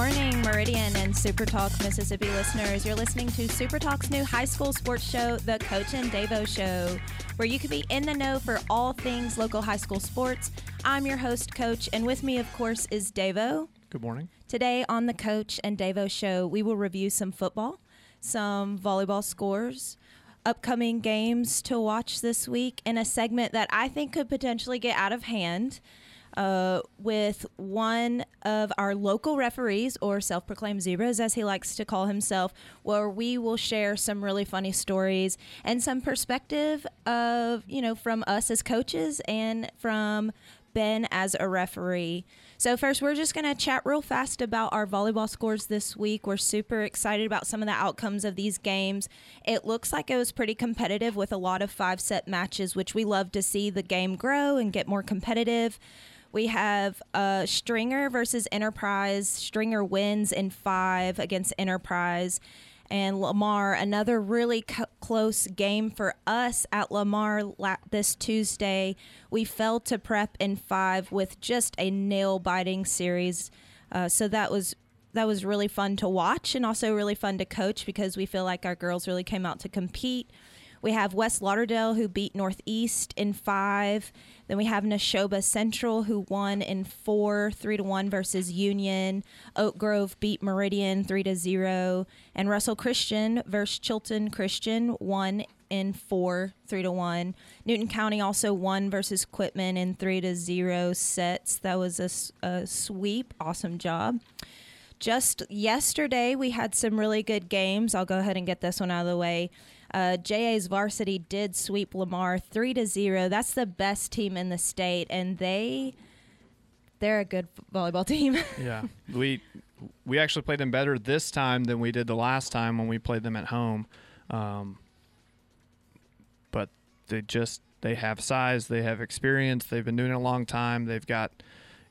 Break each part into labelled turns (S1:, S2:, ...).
S1: Good morning, Meridian and Super Talk Mississippi listeners. You're listening to Super Talk's new high school sports show, The Coach and Davo Show, where you can be in the know for all things local high school sports. I'm your host, Coach, and with me, of course, is Davo.
S2: Good morning.
S1: Today on The Coach and Davo Show, we will review some football, some volleyball scores, upcoming games to watch this week, and a segment that I think could potentially get out of hand uh, with one of our local referees, or self proclaimed zebras, as he likes to call himself, where we will share some really funny stories and some perspective of, you know, from us as coaches and from Ben as a referee. So, first, we're just going to chat real fast about our volleyball scores this week. We're super excited about some of the outcomes of these games. It looks like it was pretty competitive with a lot of five set matches, which we love to see the game grow and get more competitive. We have uh, Stringer versus Enterprise. Stringer wins in five against Enterprise. And Lamar, another really co- close game for us at Lamar la- this Tuesday. We fell to prep in five with just a nail biting series. Uh, so that was that was really fun to watch and also really fun to coach because we feel like our girls really came out to compete. We have West Lauderdale who beat Northeast in five. Then we have Neshoba Central who won in four, three to one versus Union. Oak Grove beat Meridian three to zero, and Russell Christian versus Chilton Christian won in four, three to one. Newton County also won versus Quitman in three to zero sets. That was a, a sweep. Awesome job just yesterday we had some really good games. I'll go ahead and get this one out of the way. Uh, JA's varsity did sweep Lamar three to zero. That's the best team in the state, and they they're a good volleyball team.
S2: yeah, we we actually played them better this time than we did the last time when we played them at home. Um, but they just they have size, they have experience, they've been doing it a long time. They've got,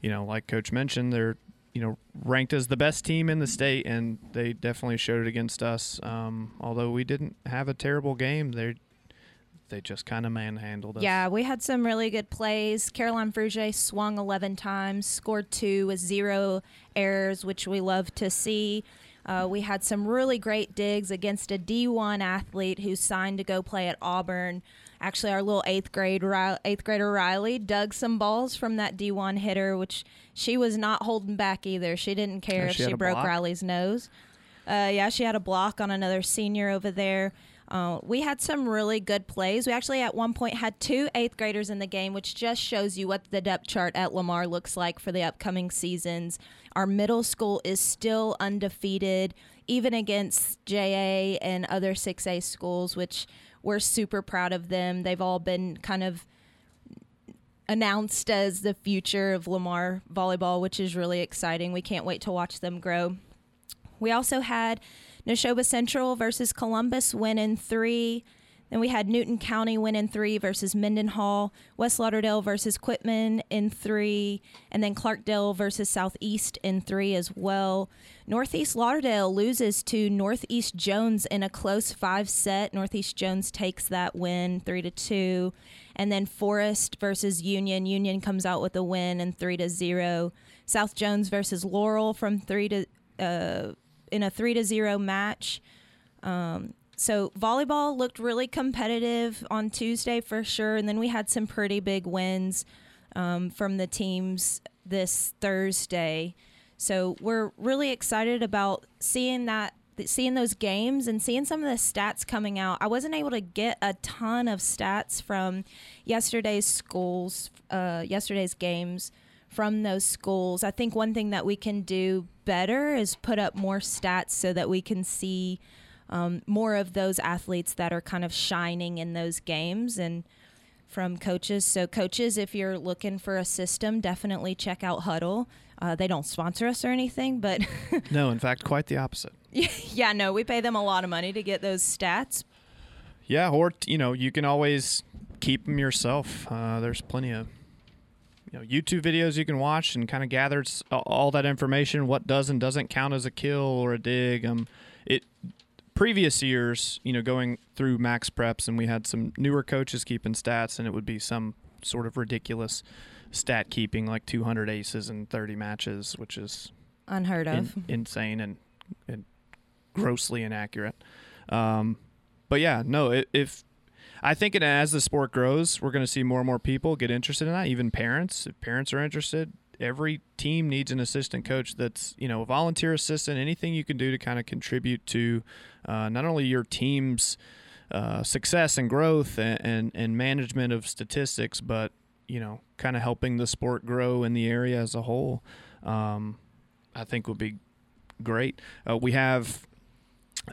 S2: you know, like Coach mentioned, they're you know ranked as the best team in the state, and they definitely showed it against us. Um, although we didn't have a terrible game, they they just kind of manhandled us.
S1: Yeah, we had some really good plays. Caroline Fruge swung 11 times, scored two with zero errors, which we love to see. Uh, we had some really great digs against a D1 athlete who signed to go play at Auburn. Actually, our little eighth grade eighth grader Riley dug some balls from that D1 hitter, which she was not holding back either. She didn't care if she, broke block? Riley's nose. Uh, yeah, she had a block on another senior over there. Uh, we had some really good plays. We actually, at one point, had two eighth graders in the game, which just shows you what the depth chart at Lamar looks like for the upcoming seasons. Our middle school is still undefeated, even against JA and other 6A schools, which we're super proud of them. They've all been kind of announced as the future of Lamar volleyball, which is really exciting. We can't wait to watch them grow. We also had Neshoba Central versus Columbus win in three. Then we had Newton County win in three versus Mendenhall, West Lauderdale versus Quitman in three, and then Clarkdale versus Southeast in three as well. Northeast Lauderdale loses to Northeast Jones in a close five set. Northeast Jones takes that win three to two, and then Forest versus Union. Union comes out with a win and three to zero. South Jones versus Laurel from three to uh, in a three to zero match. Um, so volleyball looked really competitive on Tuesday for sure, and then we had some pretty big wins um, from the teams this Thursday. So we're really excited about seeing that seeing those games and seeing some of the stats coming out. I wasn't able to get a ton of stats from yesterday's schools, uh, yesterday's games from those schools. I think one thing that we can do better is put up more stats so that we can see um, more of those athletes that are kind of shining in those games and from coaches. So, coaches, if you're looking for a system, definitely check out Hudl. Uh, they don't sponsor us or anything, but
S2: no, in fact, quite the opposite.
S1: yeah, no, we pay them a lot of money to get those stats.
S2: Yeah, or you know, you can always keep them yourself. Uh, there's plenty of you know YouTube videos you can watch and kind of gather all that information. What does and doesn't count as a kill or a dig. Um, it previous years, you know, going through MaxPreps, and we had some newer coaches keeping stats, and it would be some sort of ridiculous stat keeping, like 200 aces in 30 matches, which is
S1: unheard of,
S2: in, insane and, and grossly inaccurate. Um, but yeah, no, it, if I think it, as the sport grows, we're going to see more and more people get interested in that. Even parents, if parents are interested, every team needs an assistant coach that's you know a volunteer assistant. Anything you can do to kind of contribute to uh, not only your team's uh, success and growth and, and, and management of statistics, but you know, kind of helping the sport grow in the area as a whole. Um, I think would be great. Uh, we have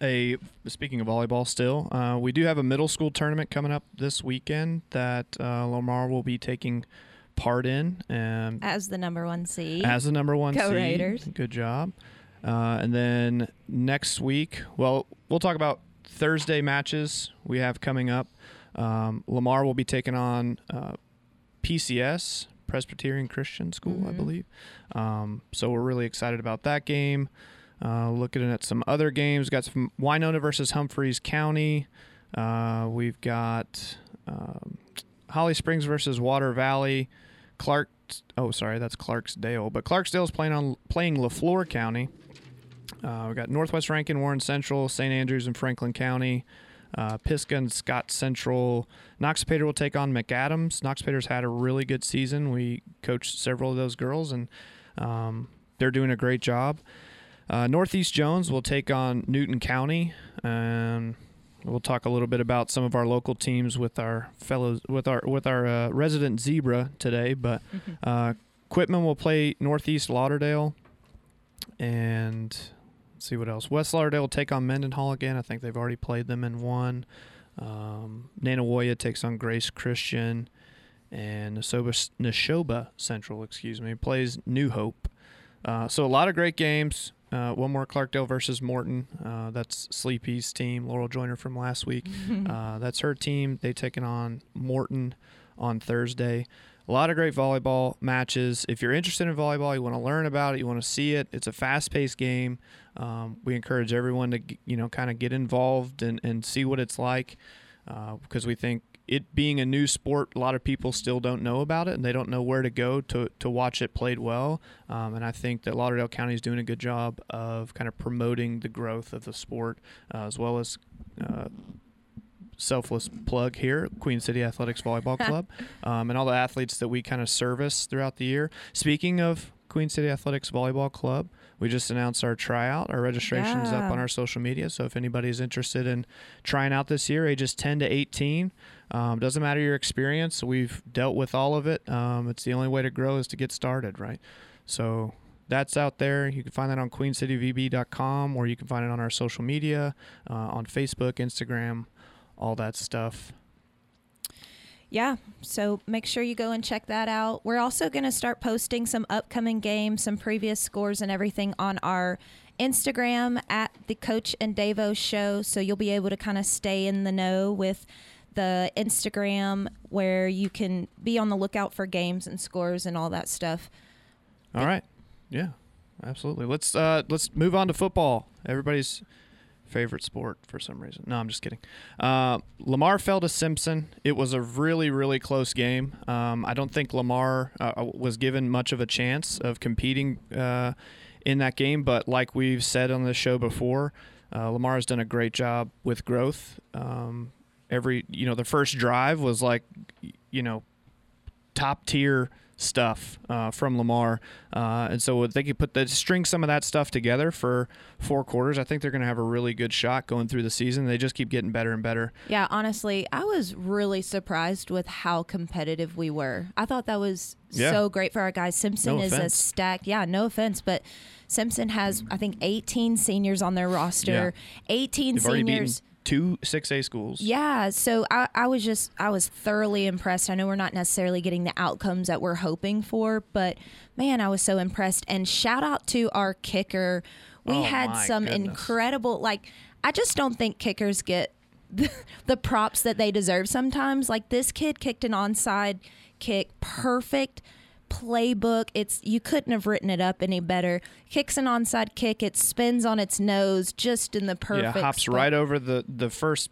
S2: a speaking of volleyball still uh, we do have a middle school tournament coming up this weekend that uh, lamar will be taking part in um,
S1: as the number one seed
S2: as the number one
S1: Go
S2: seed
S1: Raiders.
S2: good job uh, and then next week well we'll talk about thursday matches we have coming up um, lamar will be taking on uh, pcs presbyterian christian school i
S1: Mhm.
S2: believe um, so we're really excited about that game uh, looking at some other games, got some Winona versus Humphreys County. Uh, we've got um, Holly Springs versus Water Valley. Clark. Oh, sorry, that's Clarksdale. But Clarksdale is playing on playing Lafayette County. Uh, we got Northwest Rankin, Warren Central, St. Andrews, and Franklin County. Uh, Pisgah and Scott Central. Noxapater will take on McAdams. Noxapater's had a really good season. We coached several of those girls, and um, they're doing a great job. Uh, Northeast Jones will take on Newton County, and we'll talk a little bit about some of our local teams with our fellows with our with our uh, resident zebra today. But uh, Quitman will play Northeast Lauderdale, and let's see what else. West Lauderdale will take on Mendenhall again. I think they've already played them and won. Um, Nanih Waiya takes on Grace Christian, and Neshoba, Neshoba Central, excuse me, plays New Hope. Uh, so a lot of great games. Uh, one more Clarkdale versus Morton. Uh, that's Sleepy's team, Laurel Joyner from last week. Uh, that's her team. They taking on Morton on Thursday. A lot of great volleyball matches. If you're interested in volleyball, you want to learn about it, you want to see it. It's a fast-paced game. Um, we encourage everyone to you know kind of get involved and, and see what it's like uh, because we think it being a new sport, a lot of people still don't know about it and they don't know where to go to, to watch it played well. Um, and I think that Lauderdale County is doing a good job of kind of promoting the growth of the sport uh, as well as. Uh, selfless plug here queen city athletics volleyball club um, and all the athletes that we kind of service throughout the year speaking of queen city athletics volleyball club we just announced our tryout our registration is up on our social media so if anybody's interested in trying out this year ages 10 to 18 um, doesn't matter your experience we've dealt with all of it um, it's the only way to grow is to get started right so that's out there. You can find that on queencityvb.com or you can find it on our social media, uh, on Facebook, Instagram, all that stuff.
S1: Yeah, so make sure you go and check that out. We're also going to start posting some upcoming games, some previous scores, and everything on our Instagram at the Coach and Davo Show. So you'll be able to kind of stay in the know with the Instagram where you can be on the lookout for games and scores and all that stuff.
S2: All right. Yeah, absolutely. Let's uh, let's move on to football. Everybody's favorite sport for some reason. No, I'm just kidding. Uh, Lamar fell to Simpson. It was a really, really close game. Um, I don't think Lamar uh, was given much of a chance of competing uh, in that game, but like we've said on the show before, uh, Lamar has done a great job with growth. Um, every, you know, the first drive was like, you know, top tier stuff uh, from Lamar, uh, and so if they could put the string some of that stuff together for four quarters, I think they're going to have a really good shot going through the season. They just keep getting better and better.
S1: Yeah, honestly, I was really surprised with how competitive we were. I thought that was
S2: Yeah.
S1: so great for our guys. Simpson
S2: No
S1: is a stacked. Yeah, no offense, but Simpson has I think 18 seniors on their roster. Yeah. 18
S2: They've
S1: seniors.
S2: Two six A schools.
S1: Yeah, so I, I was just I was thoroughly impressed. I know we're not necessarily getting the outcomes that we're hoping for, but man, I was so impressed. And shout out to our kicker. We
S2: Oh,
S1: had some
S2: goodness.
S1: incredible like I just don't think kickers get the, the props that they deserve sometimes. Like this kid kicked an onside kick, perfect playbook. It's you couldn't have written it up any better. Kicks an onside kick, it spins on its nose just in the perfect
S2: yeah, hops
S1: spot.
S2: right over the the first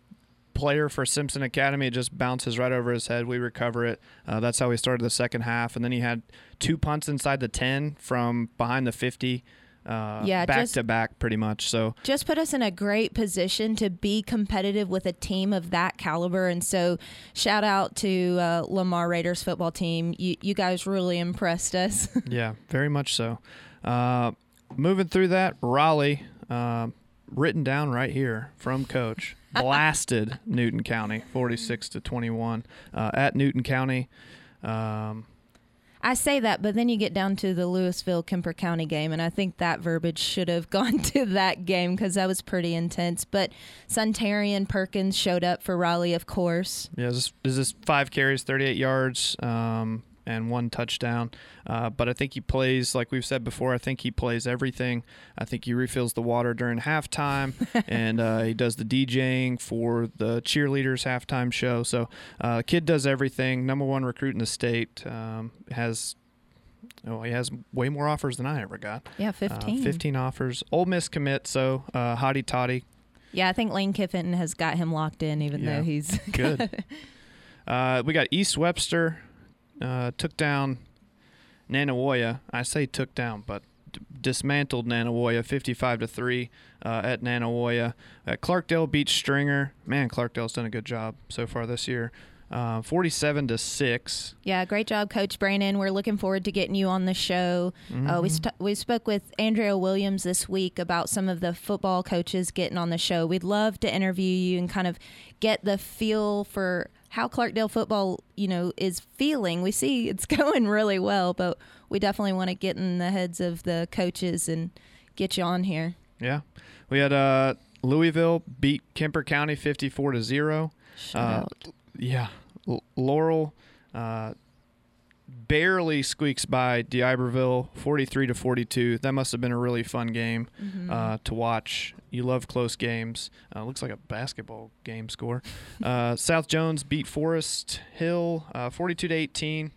S2: player for Simpson Academy. It just bounces right over his head. We recover it. Uh, that's how we started the second half, and then he had two punts inside the ten from behind the fifty. Uh,
S1: Yeah,
S2: back
S1: just-
S2: to back pretty much. So
S1: just put us in a great position to be competitive with a team of that caliber. And so, shout out to uh, Lamar Raiders football team. You, you guys really impressed us.
S2: yeah, very much so. Uh, moving through that, Raleigh, uh, written down right here from Coach, blasted Newton County, forty-six to twenty-one uh, at Newton County. Um,
S1: I say that, but then you get down to the Louisville Kemper County game, and I think that verbiage should have gone to that game because that was pretty intense. But Suntarine Perkins showed up for Raleigh, of course.
S2: Yeah, this, this is five carries, 38 yards, um, and one touchdown. Uh, but I think he plays, like we've said before, I think he plays everything. I think he refills the water during halftime, and uh, he does the DJing for the cheerleaders halftime show. So, uh, kid does everything. Number one recruit in the state. Um, has Oh, he has way more offers than I ever got.
S1: Yeah,
S2: Uh,
S1: 15.
S2: 15 offers. Ole Miss commit, so uh, Hotty Toddy.
S1: Yeah, I think Lane Kiffin has got him locked in, even
S2: Yeah.
S1: though he's
S2: Good. uh, we got East Webster uh, took down Nanih Waiya. I say took down, but d- dismantled Nanih Waiya 55 to three uh, at Nanih Waiya. Uh, Clarkdale beat Stringer. Man, Clarkdale's done a good job so far this year. Uh, 47 to six.
S1: Yeah, great job, Coach Brandon. We're looking forward to getting you on the show. Uh, we
S2: Mhm.
S1: st- we spoke with Andrea Williams this week about some of the football coaches getting on the show. We'd love to interview you and kind of get the feel for how Clarkdale football, you know, is feeling. We see it's going really well, but we definitely want to get in the heads of the coaches and get you on here.
S2: Yeah, we had uh, Louisville beat Kemper County 54 to zero. Uh. Yeah, L- Laurel uh, barely squeaks by D'Iberville, forty-three to forty-two. That must have been a really fun game
S1: Mhm.
S2: uh, to watch. You love close games. Uh, looks like a basketball game score. uh, South Jones beat Forest Hill, uh, forty-two to eighteen.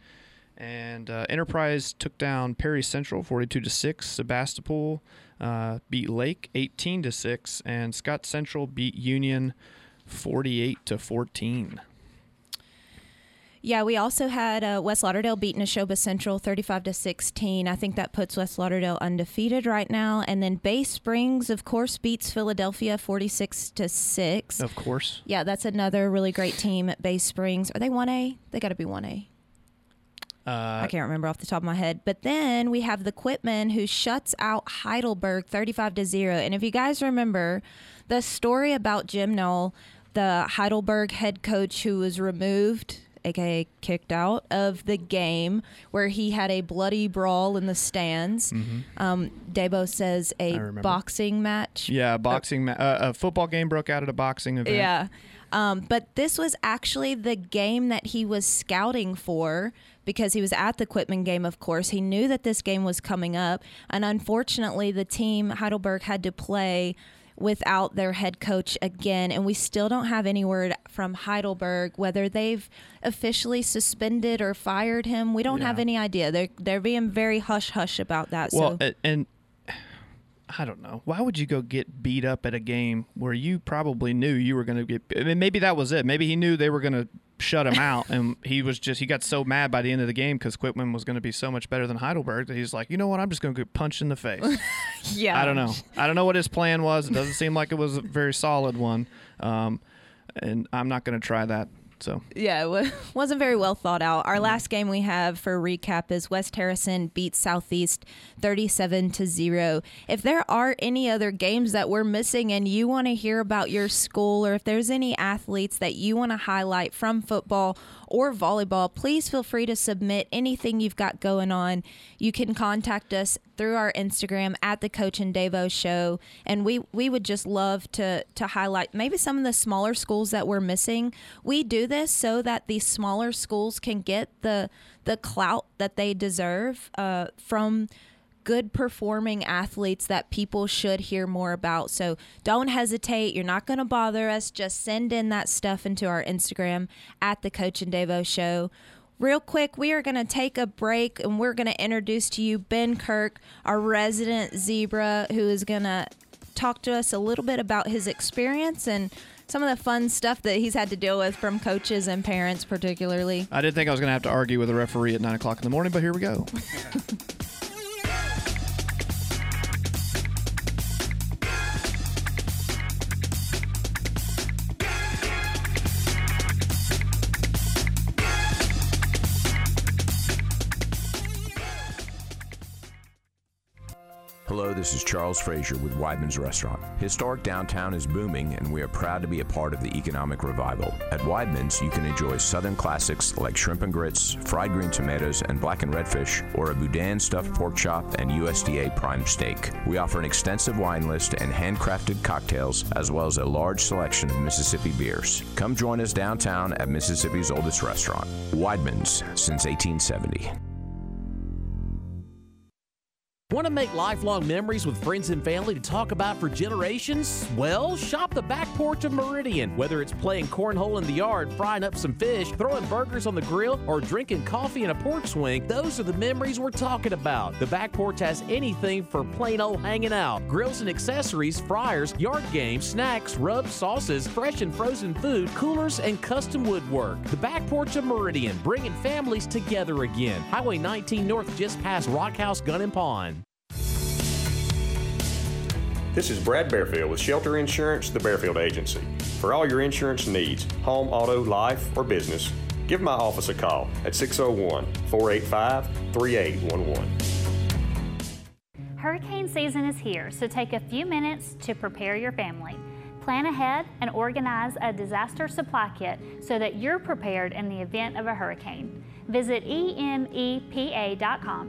S2: And uh, Enterprise took down Perry Central, forty-two to six. Sebastopol uh, beat Lake, eighteen to six, and Scott Central beat Union, forty-eight to fourteen.
S1: Yeah, we also had uh, West Lauderdale beating Neshoba Central 35 to 16. I think that puts West Lauderdale undefeated right now. And then Bay Springs, of course, beats Philadelphia 46 to 6.
S2: Of course.
S1: Yeah, that's another really great team at Bay Springs. Are they 1A? They got to be 1A.
S2: Uh,
S1: I can't remember off the top of my head. But then we have the Quitman who shuts out Heidelberg 35 to 0. And if you guys remember the story about Jim Knoll, the Heidelberg head coach who was removed, aka kicked out of the game, where he had a bloody brawl in the stands.
S2: mhm.
S1: Um, Davo says a boxing match.
S2: Yeah, a boxing. Ma- uh, a football game broke out at a boxing event.
S1: Yeah. Um, but this was actually the game that he was scouting for because he was at the Quitman game, of course. He knew that this game was coming up. And unfortunately, the team, Heidelberg, had to play without their head coach again. And we still don't have any word from Heidelberg whether they've officially suspended or fired him. We don't
S2: Yeah.
S1: have any idea. They're, they're being very hush hush about that.
S2: Well,
S1: so.
S2: and I don't know. Why would you go get beat up at a game where you probably knew you were going to get? I mean, maybe that was it. Maybe he knew they were going to shut him out, and he was just he got so mad by the end of the game because Quitman was going to be so much better than Heidelberg that he's like, you know what? I'm just going to get punched in the face.
S1: yeah.
S2: I don't know. I don't know what his plan was. It doesn't seem like it was a very solid one, um, and I'm not going to try that. So
S1: Yeah, it wa- wasn't very well thought out. Our last game we have for recap is West Harrison beats Southeast 37 to 0. If there are any other games that we're missing and you want to hear about your school or if there's any athletes that you want to highlight from football or volleyball, please feel free to submit anything you've got going on. You can contact us through our Instagram at the Coach and Davo Show, and we we would just love to to highlight maybe some of the smaller schools that we're missing. We do this so that these smaller schools can get the the clout that they deserve uh, from good performing athletes that people should hear more about. So don't hesitate. You're not going to bother us. Just send in that stuff into our Instagram at the Coach and Davo Show. Real quick, we are going to take a break and we're going to introduce to you Ben Kirk, our resident zebra, who is going to talk to us a little bit about his experience and some of the fun stuff that he's had to deal with from coaches and parents, particularly.
S2: I didn't think I was going to have to argue with a referee at nine o'clock in the morning, but here we go.
S3: this is Charles Frazier with Weidmann's Restaurant. Historic downtown is booming, and we are proud to be a part of the economic revival. At Weidmann's, you can enjoy southern classics like shrimp and grits, fried green tomatoes, and black and red fish, or a boudin stuffed pork chop and USDA prime steak. We offer an extensive wine list and handcrafted cocktails, as well as a large selection of Mississippi beers. Come join us downtown at Mississippi's oldest restaurant, Weidmann's, since 1870.
S4: Want to make lifelong memories with friends and family to talk about for generations? Well, shop the back porch of Meridian. Whether it's playing cornhole in the yard, frying up some fish, throwing burgers on the grill, or drinking coffee in a porch swing, those are the memories we're talking about. The back porch has anything for plain old hanging out grills and accessories, fryers, yard games, snacks, rubs, sauces, fresh and frozen food, coolers, and custom woodwork. The back porch of Meridian, bringing families together again. Highway 19 North, just past Rock House Gun and Pawn.
S5: This is Brad Bearfield with Shelter Insurance, the Bearfield Agency. For all your insurance needs, home, auto, life, or business, give my office a call at 601 485 3811.
S6: Hurricane season is here, so take a few minutes to prepare your family. Plan ahead and organize a disaster supply kit so that you're prepared in the event of a hurricane. Visit emepa.com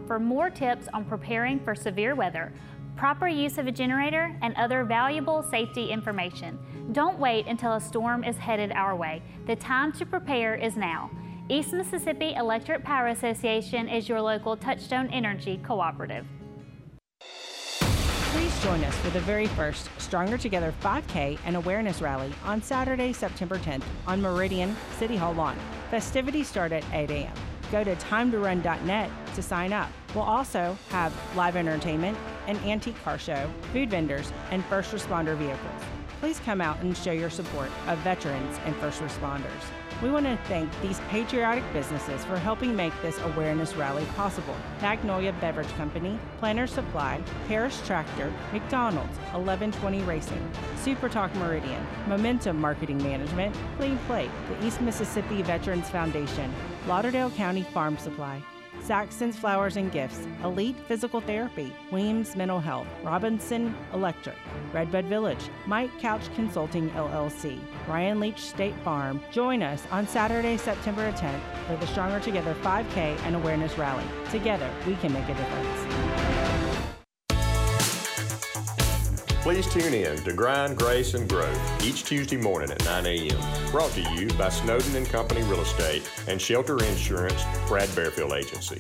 S6: for more tips on preparing for severe weather proper use of a generator, and other valuable safety information. Don't wait until a storm is headed our way. The time to prepare is now. East Mississippi Electric Power Association is your local Touchstone Energy cooperative.
S7: Please join us for the very first Stronger Together 5K and Awareness Rally on Saturday, September 10th on Meridian City Hall lawn. Festivities start at 8 a.m. Go to timetorun.net to sign up. We'll also have live entertainment, an antique car show, food vendors, and first responder vehicles. Please come out and show your support of veterans and first responders. We want to thank these patriotic businesses for helping make this awareness rally possible. Magnolia Beverage Company, Planner Supply, Harris Tractor, McDonald's, 1120 Racing, Super Talk Meridian, Momentum Marketing Management, Clean Plate, the East Mississippi Veterans Foundation, Lauderdale County Farm Supply, Saxon's Flowers and Gifts, Elite Physical Therapy, Weems Mental Health, Robinson Electric, Redbud Village, Mike Couch Consulting LLC, Ryan Leach State Farm. Join us on Saturday, September 10th for the Stronger Together 5K and Awareness Rally. Together, we can make a difference.
S5: Please tune in to Grind, Grace, and Growth each Tuesday morning at 9 a.m. Brought to you by Snowden and Company Real Estate and Shelter Insurance, Brad Bearfield Agency.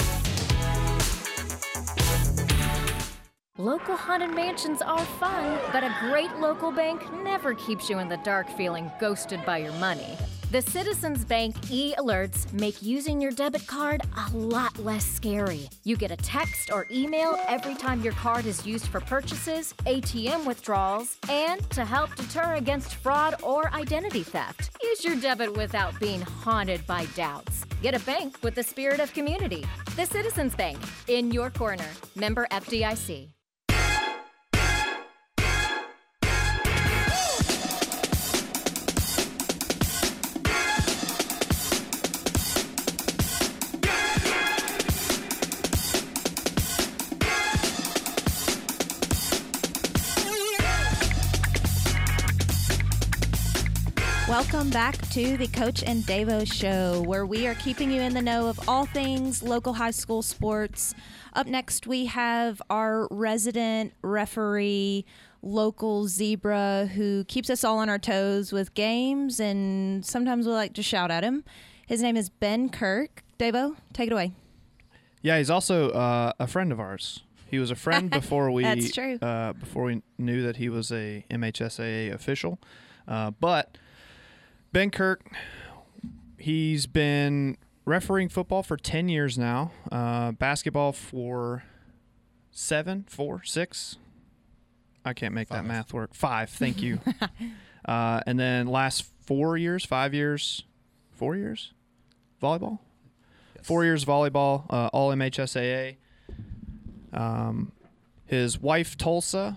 S8: Local haunted mansions are fun, but a great local bank never keeps you in the dark feeling ghosted by your money. The Citizens Bank e alerts make using your debit card a lot less scary. You get a text or email every time your card is used for purchases, ATM withdrawals, and to help deter against fraud or identity theft. Use your debit without being haunted by doubts. Get a bank with the spirit of community. The Citizens Bank, in your corner. Member FDIC.
S1: Welcome back to the Coach and Davo Show, where we are keeping you in the know of all things local high school sports. Up next, we have our resident referee, local zebra, who keeps us all on our toes with games, and sometimes we like to shout at him. His name is Ben Kirk. Davo, take it away.
S2: Yeah, he's also uh, a friend of ours. He was a friend before we
S1: That's true.
S2: Uh, before we knew that he was a MHSAA official. Uh, but Ben Kirk, he's been refereeing football for 10 years now, uh, basketball for seven, four, six. I can't make that math work. Five, thank you. uh, and then last four years, five years, four years, volleyball. Four years volleyball, uh, all MHSAA. Um, his wife Tulsa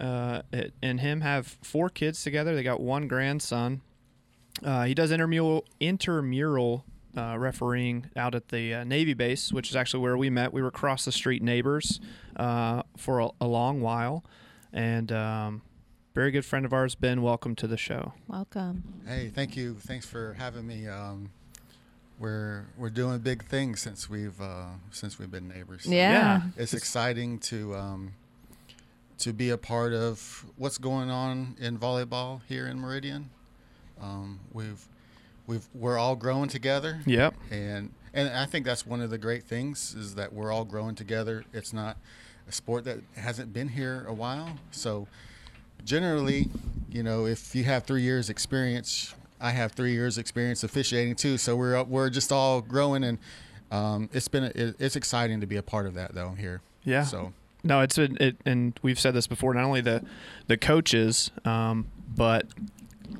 S2: uh, and him have four kids together. They got one grandson. Uh, he does intermural, intramural uh, refereeing out at the uh, Navy base, which is actually where we met. We were across the street neighbors uh, for a, a, long while, and um, very good friend of ours, Ben. Welcome to the show.
S1: Welcome.
S9: Hey, thank you. Thanks for having me. Um, we're we're doing big things since we've uh, since we've been neighbors.
S1: So yeah.
S9: it's exciting to um, to be a part of what's going on in volleyball here in Meridian. Um, we've we've we're all growing together.
S2: Yep.
S9: And and I think that's one of the great things is that we're all growing together. It's not a sport that hasn't been here a while. So generally, you know, if you have three years experience, I have three years experience officiating too. So we're we're just all growing, and um, it's been it, it's exciting to be a part of that though here.
S2: Yeah.
S9: So
S2: no, it's been it, and we've said this before. Not only the the coaches, um, but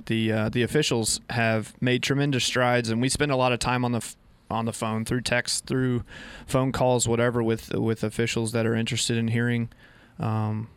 S2: the uh, the officials have made tremendous strides, and we spend a lot of time on the f- on the phone through text, through phone calls, whatever, with with officials that are interested in hearing. Um,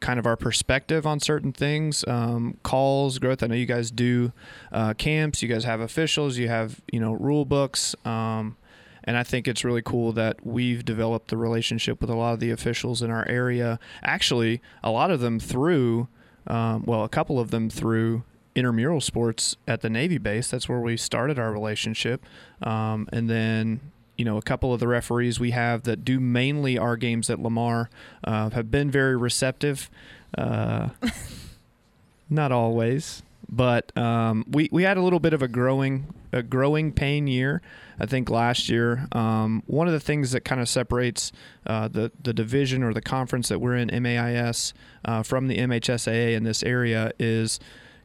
S2: kind of our perspective on certain things um, calls growth i know you guys do uh, camps you guys have officials you have you know rule books um, and I think it's really cool that we've developed the relationship with a lot of the officials in our area. Actually, a lot of them through, um, well, a couple of them through intramural sports at the Navy base. That's where we started our relationship. Um, and then, you know, a couple of the referees we have that do mainly our games at Lamar uh, have been very receptive. Uh, not always, but um, we we had a little bit of a growing a growing pain year. I think last year, um, one of the things that kind of separates uh, the the division or the conference that we're in, MAIS, uh, from the MHSAA in this area is,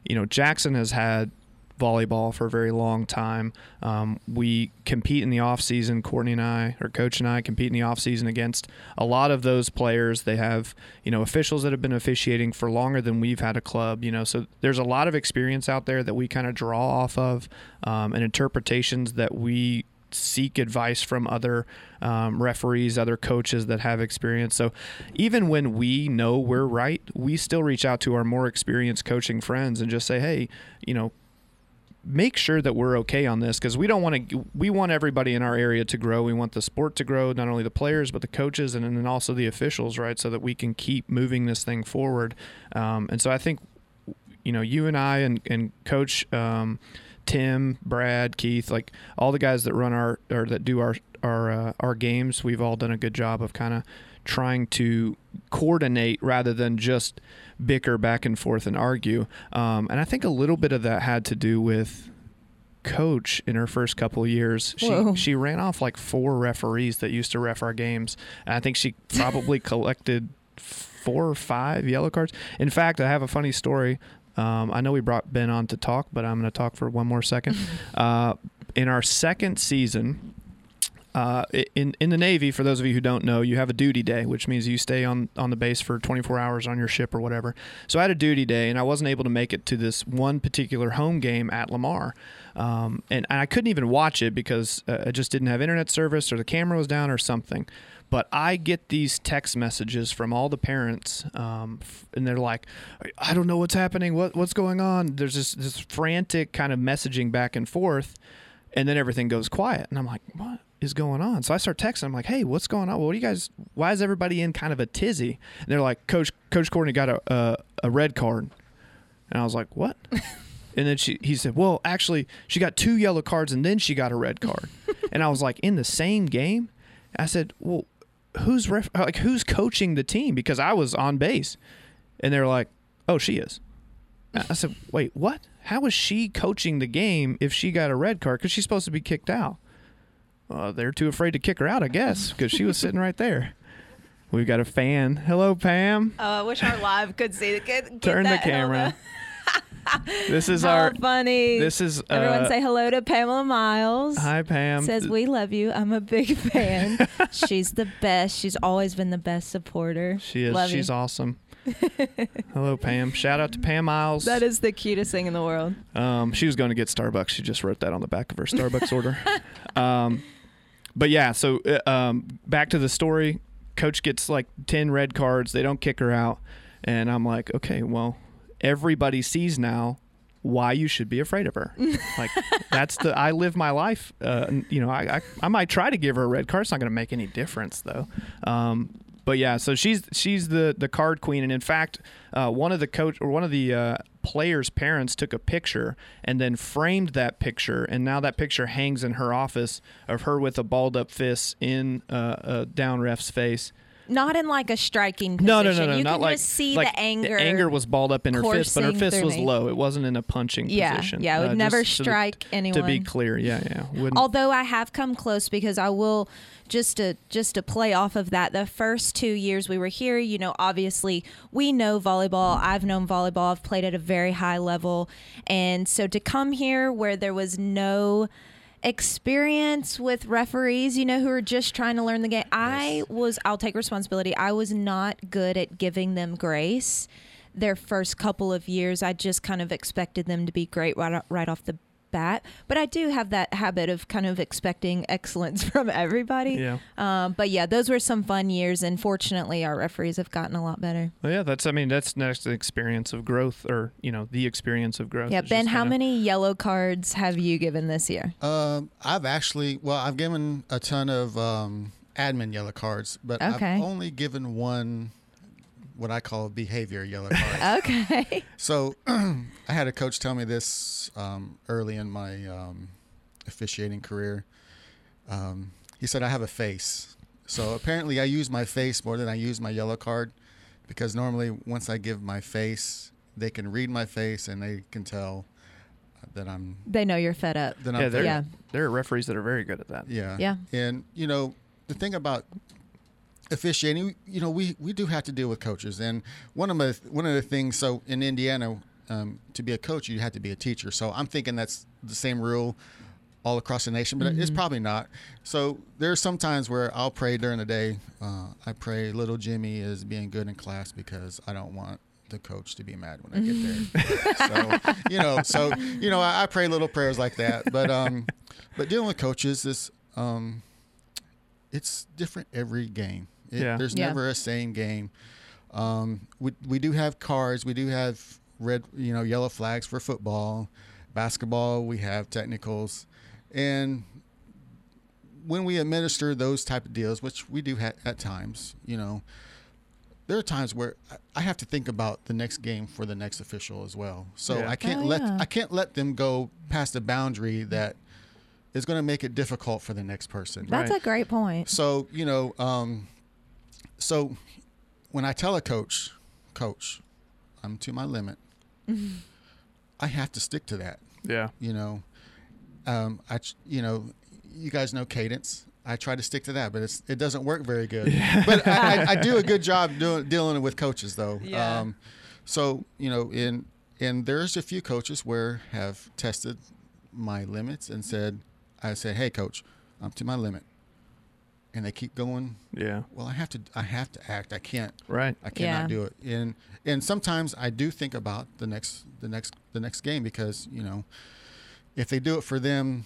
S2: you know, Jackson has had volleyball for a very long time. Um, we compete in the off season. Courtney and I, or coach and I, compete in the off season against a lot of those players. They have you know officials that have been officiating for longer than we've had a club. You know, so there's a lot of experience out there that we kind of draw off of, um, and interpretations that we seek advice from other um, referees, other coaches that have experience. So even when we know we're right, we still reach out to our more experienced coaching friends and just say, hey, you know, make sure that we're okay on this because we don't want to we want everybody in our area to grow. We want the sport to grow not only the players but the coaches and then also the officials right so that we can keep moving this thing forward. Um, and so i think you know you and i and, and coach um, tim brad keith like all the guys that run our or that do our our uh, our games we've all done a good job of kind of trying to coordinate rather than just bicker back and forth and argue. Um, and I think a little bit of that had to do with coach in her first couple of years. She Whoa. she ran off like four referees that used to ref our games. And I think she probably collected four or five yellow cards. In fact, I have a funny story. Um, I know we brought Ben on to talk, but I'm going to talk for one more second. Uh, in our second season, uh, in in the Navy, for those of you who don't know, you have a duty day, which means you stay on on the base for 24 hours on your ship or whatever. So I had a duty day, and I wasn't able to make it to this one particular home game at Lamar, um, and, and I couldn't even watch it because uh, I just didn't have internet service or the camera was down or something. But I get these text messages from all the parents, um, and they're like, "I don't know what's happening. What what's going on?" There's this this frantic kind of messaging back and forth, and then everything goes quiet, and I'm like, "What?" Is going on? So I start texting. I'm like, hey, what's going on? What are you guys? Why is everybody in kind of a tizzy? And they're like, Coach Coach Courtney got a a, a red card, and I was like, what? and then she he said, well, actually, she got two yellow cards and then she got a red card, and I was like, in the same game? I said, well, who's ref- like who's coaching the team? Because I was on base, and they're like, oh, she is. I said, wait, what? How is she coaching the game if she got a red card? Because she's supposed to be kicked out. Uh, they're too afraid to kick her out, I guess, because she was sitting right there. We've got a fan. Hello, Pam.
S1: Oh, I wish our live could see. Get, get
S2: Turn the camera. this is
S1: How
S2: our
S1: funny.
S2: This is uh,
S1: everyone say hello to Pamela Miles.
S2: Hi, Pam.
S1: Says we love you. I'm a big fan. She's the best. She's always been the best supporter.
S2: She is.
S1: Love
S2: She's
S1: you.
S2: awesome. Hello, Pam. Shout out to Pam Miles.
S1: That is the cutest thing in the world.
S2: Um, she was going to get Starbucks. She just wrote that on the back of her Starbucks order. Um, but yeah, so uh, um, back to the story. Coach gets like 10 red cards. They don't kick her out. And I'm like, okay, well, everybody sees now why you should be afraid of her. like that's the I live my life. Uh, you know, I, I I might try to give her a red card. It's not going to make any difference though. Um, but yeah, so she's she's the the card queen, and in fact, uh, one of the coach or one of the uh, players' parents took a picture and then framed that picture, and now that picture hangs in her office of her with a balled up fist in uh, down ref's face.
S1: Not in like a striking position.
S2: No, no, no, no,
S1: You
S2: not
S1: can
S2: like
S1: just see
S2: like
S1: the anger.
S2: The anger was balled up in her fist, but her fist was
S1: me.
S2: low. It wasn't in a punching
S1: Yeah,
S2: position.
S1: yeah, it would
S2: Uh,
S1: never
S2: strike to
S1: strike
S2: To be clear, yeah, yeah, wouldn't.
S1: Although I have come close because I will just to just to play off of that. The first two years we were here, you know, obviously we know volleyball. I've known volleyball. I've played at a very high level, and so to come here where there was no experience with referees, you know, who are just trying to learn the game. I was, I'll take responsibility. I was not good at giving them grace. Their first couple of years, I just kind of expected them to be great right, right off the bat. But I do have that habit of kind of expecting excellence from everybody.
S2: Yeah.
S1: Um, but yeah, those were some fun years, and fortunately, our referees have gotten a lot better.
S2: Well, yeah, that's. I mean, that's next experience of growth, or you know, the experience of growth.
S1: Yeah,
S2: It's
S1: Ben, how
S2: kinda-
S1: many yellow cards have you given this year?
S9: Um, I've actually, well, I've given a ton of um, admin yellow cards, but
S1: Okay.
S9: I've only given one, what I call behavior yellow card.
S1: Okay.
S9: so I had a coach tell me this um, early in my um, officiating career. Um, he said, I have a face. So apparently I use my face more than I use my yellow card because normally once I give my face, they can read my face and they can tell that I'm
S1: they know you're fed up.
S9: then
S2: Yeah,
S9: I'm
S2: there,
S1: Yeah.
S2: there are referees that are very good at that.
S9: yeah.
S1: Yeah.
S9: And you know, the thing about officiating, you know, we we do have to deal with coaches, and one of my one of the things. So in Indiana, um, to be a coach, you had to be a teacher. So I'm thinking that's the same rule all across the nation, but it's probably not. So there's some times where I'll pray during the day. Uh, I pray little Jimmy is being good in class because I don't want the coach to be mad when I get there. so you know, so you know, I, I pray little prayers like that. But um, but dealing with coaches is um, it's different every game. It,
S2: Yeah.
S9: There's
S1: Yeah.
S9: never a same game. Um, we we do have cards. We do have red, you know, yellow flags for football, basketball. We have technicals, and when we administer those type of deals, which we do ha- at times, you know, there are times where I- I have to think about the next game for the next official as well. So
S2: Yeah.
S9: I can't
S1: Oh,
S9: let
S1: yeah.
S9: I can't let them go past a boundary that is going to make it difficult for the next person.
S1: That's
S2: Right.
S1: a great point.
S9: So you know, um, so when I tell a coach, coach, I'm to my limit. I have to stick to that.
S2: Yeah.
S9: You know, um, I you know, you guys know cadence. I try to stick to that, but it's it doesn't work very good. But I, I, I do a good job doing dealing with coaches though.
S1: Yeah.
S9: Um, so you know, in and there's a few coaches where have tested my limits and said, I said, hey coach, I'm to my limit, and they keep going.
S2: Yeah.
S9: Well, I have to I have to act. I can't
S2: Right.
S9: I cannot
S1: Yeah.
S9: do it. And and sometimes I do think about the next the next the next game because you know if they do it for them,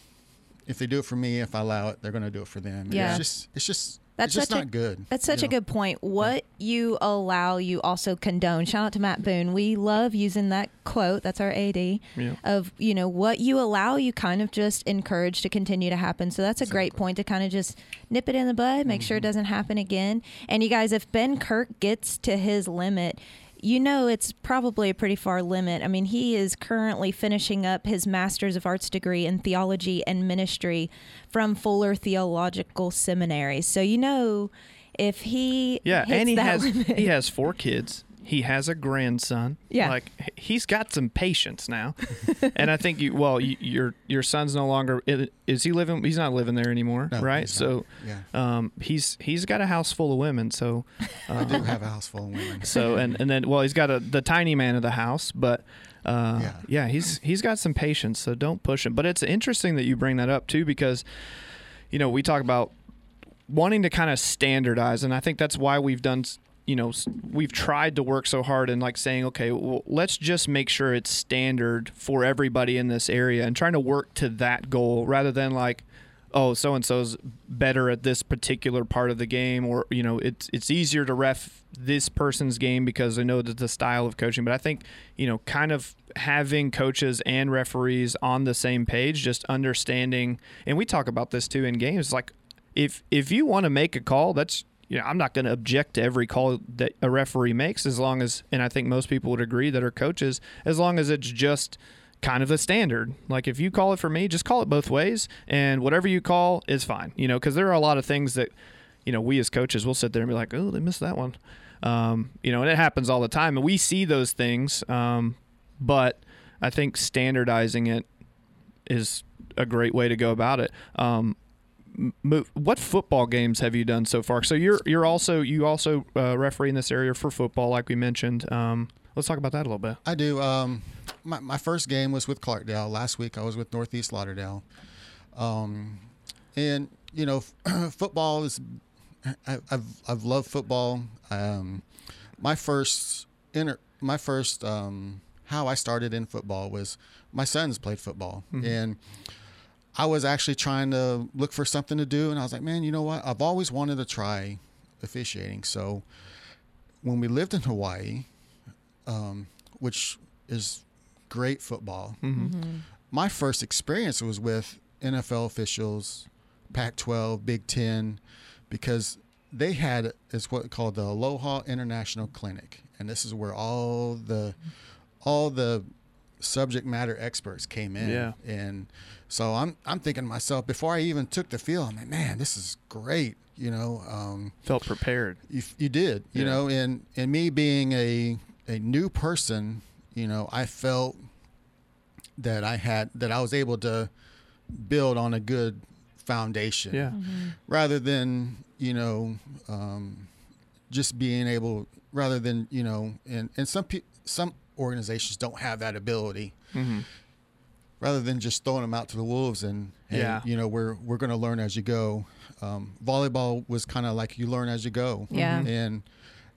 S9: if they do it for me, if I allow it, they're going to do it for them. And
S1: Yeah.
S9: It's just it's just
S1: That's
S9: it's just
S1: such a-
S9: good.
S1: That's such
S9: you
S1: a good point. What you allow, you also condone. Shout out to Matt Boone. We love using that quote. That's our AD
S2: Yeah.
S1: of you know what you allow, you kind of just encourage to continue to happen. So that's a great point to kind of just nip it in the bud, make
S9: Mm-hmm.
S1: sure it doesn't happen again. And you guys, if Ben Kirk gets to his limit. You know, it's probably a pretty far limit. I mean, he is currently finishing up his Master's of Arts degree in theology and ministry from Fuller Theological Seminary. So, you know, if he
S2: Yeah, and he has
S1: limit-
S2: he has four kids. He has a grandson.
S1: Yeah.
S2: like he's got some patience now, and I think you. Well, you, your your son's no longer. Is he living? He's not living there anymore,
S9: No,
S2: right?
S9: he's
S2: So,
S9: not.
S2: um, he's he's got a house full of women. So,
S9: I do have a house full of women.
S2: so and and then well, he's got a the tiny man of the house, but. Uh,
S9: Yeah.
S2: yeah, he's he's got some patience, so don't push him. But it's interesting that you bring that up too, because you know we talk about wanting to kind of standardize and i think that's why we've done s- you know we've tried to work so hard and like saying okay well let's just make sure it's standard for everybody in this area and trying to work to that goal rather than like oh, so and so's better at this particular part of the game, or you know, it's it's easier to ref this person's game because I know that the style of coaching. But I think you know, kind of having coaches and referees on the same page, just understanding, and we talk about this too in games. Like, if if you want to make a call, that's you know, I'm not going to object to every call that a referee makes as long as, and I think most people would agree that are coaches, as long as it's just kind of the standard. Like if you call it for me, just call it both ways, and whatever you call is fine. You know, because there are a lot of things that, you know, we as coaches will sit there and be like, oh, they missed that one. Um, you know, and it happens all the time, and we see those things. Um, but I think standardizing it is a great way to go about it. Um, move, what football games have you done so far? So you're you're also you also uh, referee in this area for football, like we mentioned. Um, let's talk about that a little bit.
S9: I do. Um, my my first game was with Clarkdale. Last week I was with Northeast Lauderdale, um, and you know, football is. I, I've I've loved football. Um, my first inter, my first um, how I started in football was my sons played football
S2: Mhm.
S9: and. I was actually trying to look for something to do, and I was like, man, you know what? I've always wanted to try officiating. So when we lived in Hawaii, um, which is great football,
S2: Mhm.
S9: my first experience was with NFL officials, Pac 12, Big Ten, because they had is what called the Aloha International Clinic. And this is where all the all the subject matter experts came in.
S2: Yeah.
S9: And so I'm I'm thinking to myself before I even took the field, I'm like, man, this is great. You know, um,
S2: Felt prepared.
S9: you, you did, you
S2: Yeah.
S9: know, and and me being a a new person, you know, I felt that I had that I was able to build on a good foundation,
S2: Yeah.
S9: rather than you know um, just being able, rather than you know, and and some pe- some organizations don't have that ability.
S2: Mm-hmm.
S9: Rather than just throwing them out to the wolves and, hey,
S2: Yeah.
S9: you know, we're we're going to learn as you go. Um, volleyball was kind of like you learn as you go.
S1: Yeah.
S9: And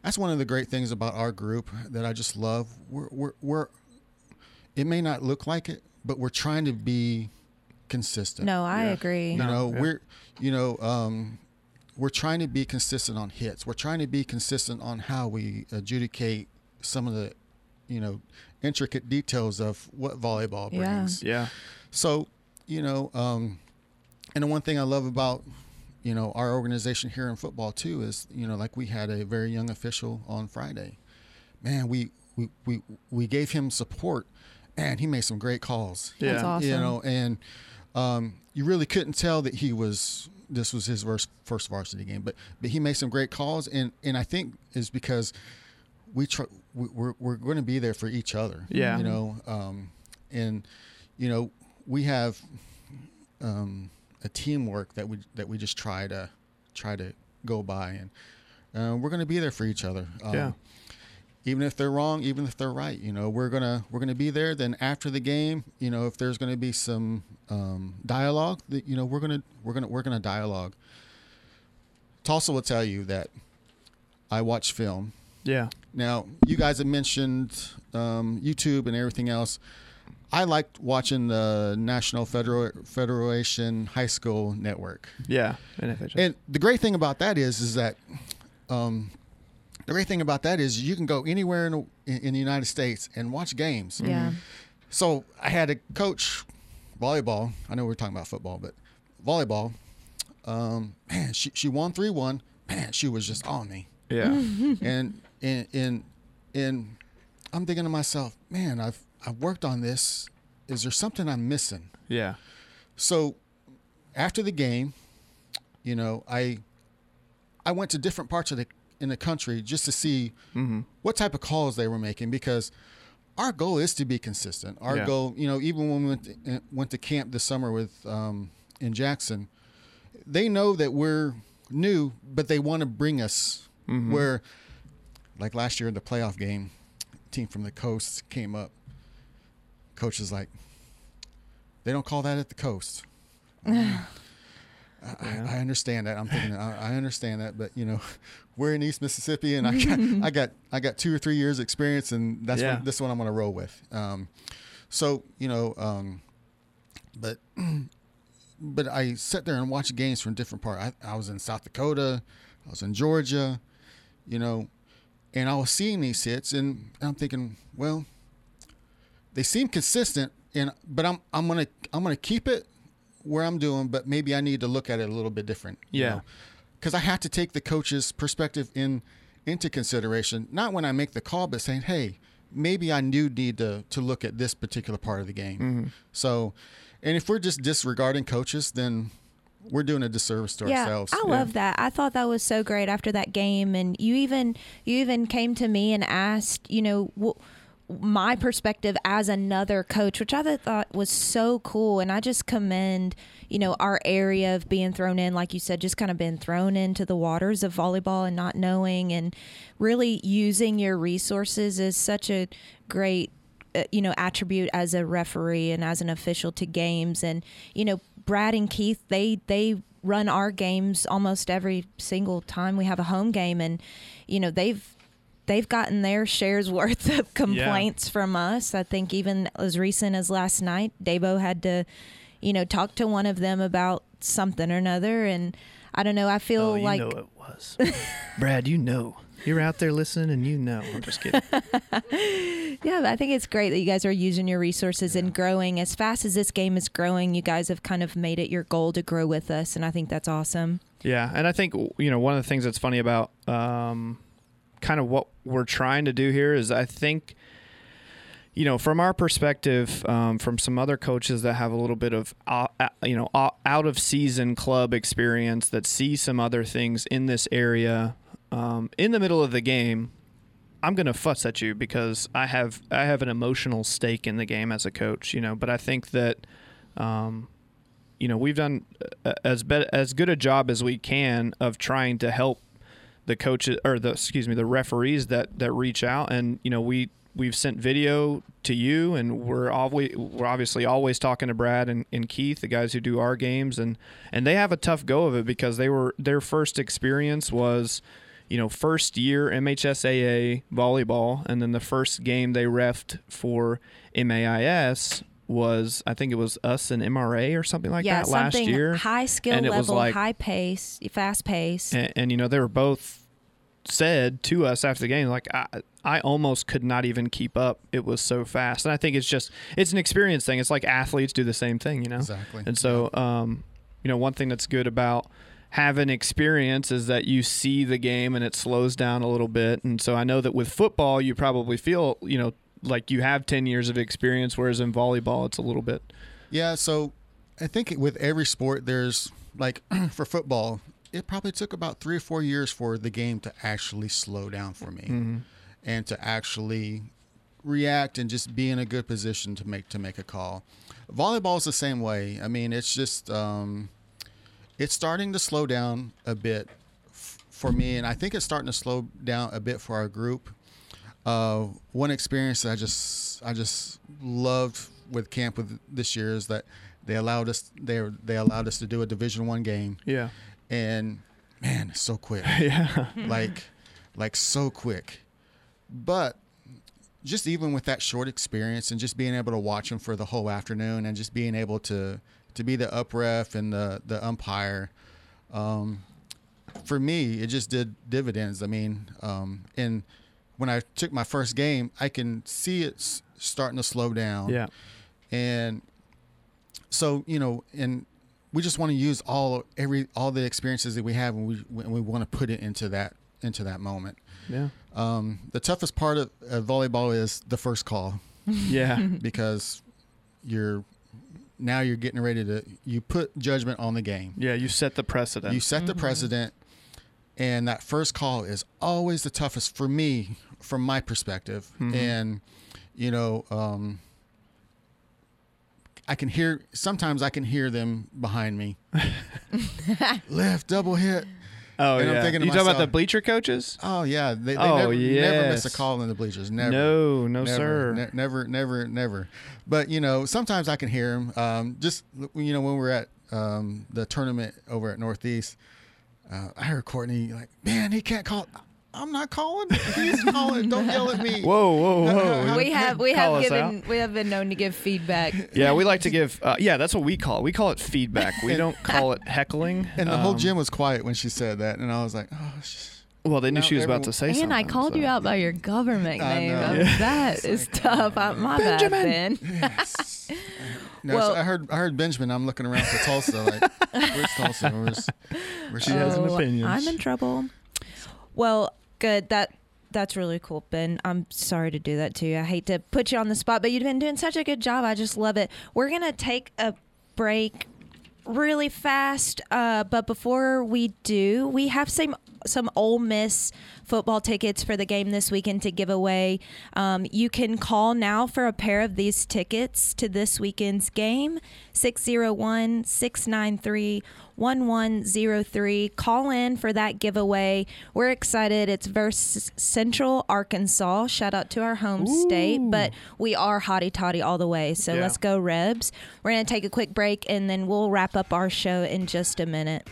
S9: that's one of the great things about our group that I just love. We're, we're, we're it may not look like it, but we're trying to be consistent.
S1: No, I
S2: Yeah.
S1: agree.
S9: You know,
S2: Yeah.
S9: we're, you know, um, we're trying to be consistent on hits. We're trying to be consistent on how we adjudicate some of the, you know, intricate details of what volleyball brings.
S2: Yeah. yeah.
S9: So, you know, um, and the one thing I love about, you know, our organization here in football too is, you know, like we had a very young official on Friday. Man, we we we, we gave him support, and he made some great calls.
S2: Yeah.
S1: That's awesome.
S9: You know, and um, you really couldn't tell that he was this was his first first varsity game, but but he made some great calls, and and I think is because we try we, we're we're going to be there for each other.
S2: Yeah.
S9: you know, um, and you know we have um, a teamwork that we that we just try to try to go by, and uh, we're going to be there for each other. Um,
S2: Yeah.
S9: Even if they're wrong, even if they're right, you know, we're gonna we're gonna be there. Then after the game, you know, if there's gonna be some um, dialogue, that you know, we're gonna we're gonna we're gonna dialogue. Tulsa will tell you that I watch film.
S2: Yeah.
S9: Now, you guys have mentioned um, YouTube and everything else. I liked watching the National Federal Federation High School Network.
S2: Yeah. NFHS.
S9: And the great thing about that is, is that um, the great thing about that is you can go anywhere in, the- in the United States and watch games.
S1: Yeah.
S9: So I had a coach volleyball. I know we're talking about football, but volleyball. Um, man, she she won three one. Man, she was just on me
S2: yeah.
S9: and and and and I'm thinking to myself, man, I've I've worked on this. Is there something I'm missing?
S2: Yeah.
S9: So after the game, you know, I I went to different parts of the in the country just to see
S2: Mm-hmm.
S9: what type of calls they were making because our goal is to be consistent. Our
S2: Yeah.
S9: goal, you know, even when we went to, went to camp this summer with um, in Jackson, they know that we're new, but they want to bring us
S2: Mm-hmm.
S9: where, like last year in the playoff game, team from the coast came up. Coach is like, they don't call that at the coast. I, I understand that. I'm thinking, I, I understand that, but you know, we're in East Mississippi, and I got, I got, I got two or three years experience, and that's
S2: Yeah.
S9: what, this one I'm going to roll with. Um, so you know, um, but but I sat there and watched games from different parts. I, I was in South Dakota, I was in Georgia, you know, and I was seeing these hits, and I'm thinking, well, they seem consistent, and but I'm I'm gonna I'm gonna keep it where I'm doing, but maybe I need to look at it a little bit different.
S2: Yeah.
S9: Because I have to take the coach's perspective in into consideration, not when I make the call, but saying, hey, maybe I do need to to look at this particular part of the game.
S2: Mm-hmm.
S9: So, and if we're just disregarding coaches, then we're doing a disservice to
S1: yeah,
S9: ourselves.
S1: I love that. I thought that was so great after that game, and you even you even came to me and asked, you know, wh- my perspective as another coach, which I thought was so cool, and I just commend, you know, our area of being thrown in, like you said, just kind of been thrown into the waters of volleyball and not knowing, and really using your resources is such a great uh, you know attribute as a referee and as an official to games and you know Brad and Keith they they run our games almost every single time we have a home game and you know they've they've gotten their shares worth of complaints from us I think even as recent as last night Davo had to you know talk to one of them about something or another and I don't know I feel
S2: Oh, you
S1: like
S2: know it was. Brad, you know. You're out there listening and you know. I'm just kidding.
S1: Yeah, I think it's great that you guys are using your resources and growing as fast as this game is growing. You guys have kind of made it your goal to grow with us, and I think that's awesome.
S2: Yeah, and I think you know one of the things that's funny about um, kind of what we're trying to do here is I think you know from our perspective, um, from some other coaches that have a little bit of uh, uh, you know uh, out of season club experience that see some other things in this area um, in the middle of the game. I'm going to fuss at you because I have I have an emotional stake in the game as a coach, you know. But I think that um, you know we've done uh, as be- as good a job as we can of trying to help the coaches or the excuse me the referees that that reach out and you know we we've sent video to you and we're always we're obviously always talking to Brad and, and Keith the guys who do our games and and they have a tough go of it because they were their first experience was you know first year MHSAA volleyball and then the first game they refed for MAIS was I think it was us and MRA or something like
S1: yeah,
S2: that last
S1: something
S2: year.
S1: high skill
S2: and it was
S1: level,
S2: like-
S1: high pace, fast pace.
S2: and, and you know they were both said to us after the game like I, I almost could not even keep up. It was so fast. And i think it's just it's an experience thing. It's like athletes do the same thing you know?
S9: Exactly.
S2: and so um you know one thing that's good about having experience is that you see the game and it slows down a little bit and so i know that with football you probably feel you know like you have 10 years of experience whereas in volleyball it's a little bit
S9: Yeah, so I think with every sport, there's like for football, it probably took about three or four years for the game to actually slow down for me and to actually react and just be in a good position to make to make a call. Volleyball is the same way. I mean, it's just um, it's starting to slow down a bit f- for me, and I think it's starting to slow down a bit for our group. Uh, one experience that I just I just loved with camp with this year is that they allowed us they they allowed us to do a Division One game,
S2: yeah
S9: and man, it's so quick,
S2: yeah
S9: like like so quick. But just even with that short experience and just being able to watch them for the whole afternoon and just being able to to be the up ref and the the umpire, um, for me it just did dividends. I mean, um, and when I took my first game, I can see it starting to slow down.
S2: Yeah.
S9: And so you know and we just want to use all every all the experiences that we have and we when we want to put it into that into that moment.
S2: Yeah.
S9: Um, the toughest part of, of volleyball is the first call.
S2: Yeah.
S9: Because you're now you're getting ready to you put judgment on the game.
S2: Yeah you set the precedent.
S9: You set the precedent and that first call is always the toughest for me from my perspective. And you know um, i can hear sometimes i can hear them behind me. Left double hit
S2: Oh
S9: And I'm
S2: yeah.
S9: thinking to
S2: you talking about the bleacher coaches?
S9: oh yeah they, they
S2: Oh,
S9: never, never miss a call in the bleachers never
S2: No, no,
S9: never,
S2: sir.
S9: ne- never, never, never. But you know, sometimes I can hear him. Um, just you know, when we're at um, the tournament over at Northeast, uh, I heard Courtney like, "Man, he can't call." I'm not calling. He's calling. Don't yell at me.
S2: Whoa, whoa, whoa!
S1: We have we have
S2: us
S1: given
S2: out.
S1: we have been known to give feedback.
S2: Yeah, we like to give. Uh, yeah, that's what we call it. We call it feedback. We don't call it heckling.
S9: And the whole
S2: Um,
S9: gym was quiet when she said that, and I was like, oh. Sh-
S2: Well, they knew
S9: Now
S2: she was about to say
S1: And
S2: something.
S1: And I called
S2: so.
S1: you out by your government
S9: I
S1: name.
S9: know.
S1: Oh,
S2: Yeah.
S1: That is tough. I, my
S2: Benjamin.
S1: bad, Ben.
S9: Yes. No,
S1: Well-
S9: so I heard I heard Benjamin. I'm looking around for Tulsa. Like, where's Tulsa? Where's, where's she?
S2: She has an
S1: Oh,
S2: opinion.
S1: I'm in trouble. Well, good. That that's really cool, Ben. I'm sorry to do that to you. I hate to put you on the spot, but you've been doing such a good job. I just love it. We're gonna take a break really fast, uh, but before we do, we have some some Ole Miss football tickets for the game this weekend to give away. Um, you can call now for a pair of these tickets to this weekend's game 601 693 1103. Call in for that giveaway. We're excited. It's versus Central Arkansas. Shout out to our home state, but we are hotty toddy all the way. So
S2: Yeah.
S1: let's go, Rebs. We're going to take a quick break and then we'll wrap up our show in just a minute.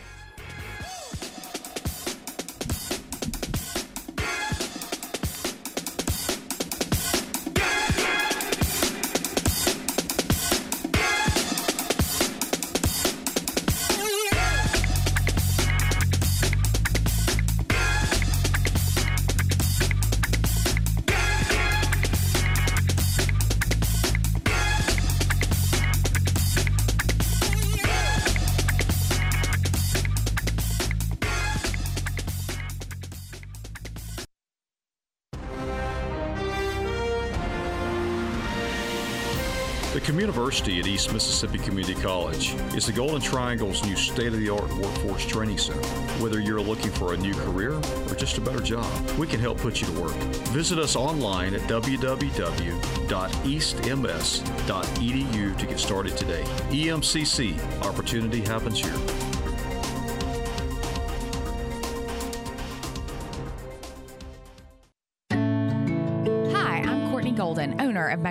S10: East Mississippi Community College is the Golden Triangle's new state of the art workforce training center. Whether you're looking for a new career or just a better job, we can help put you to work. Visit us online at www.eastms.edu to get started today. EMCC, opportunity happens here.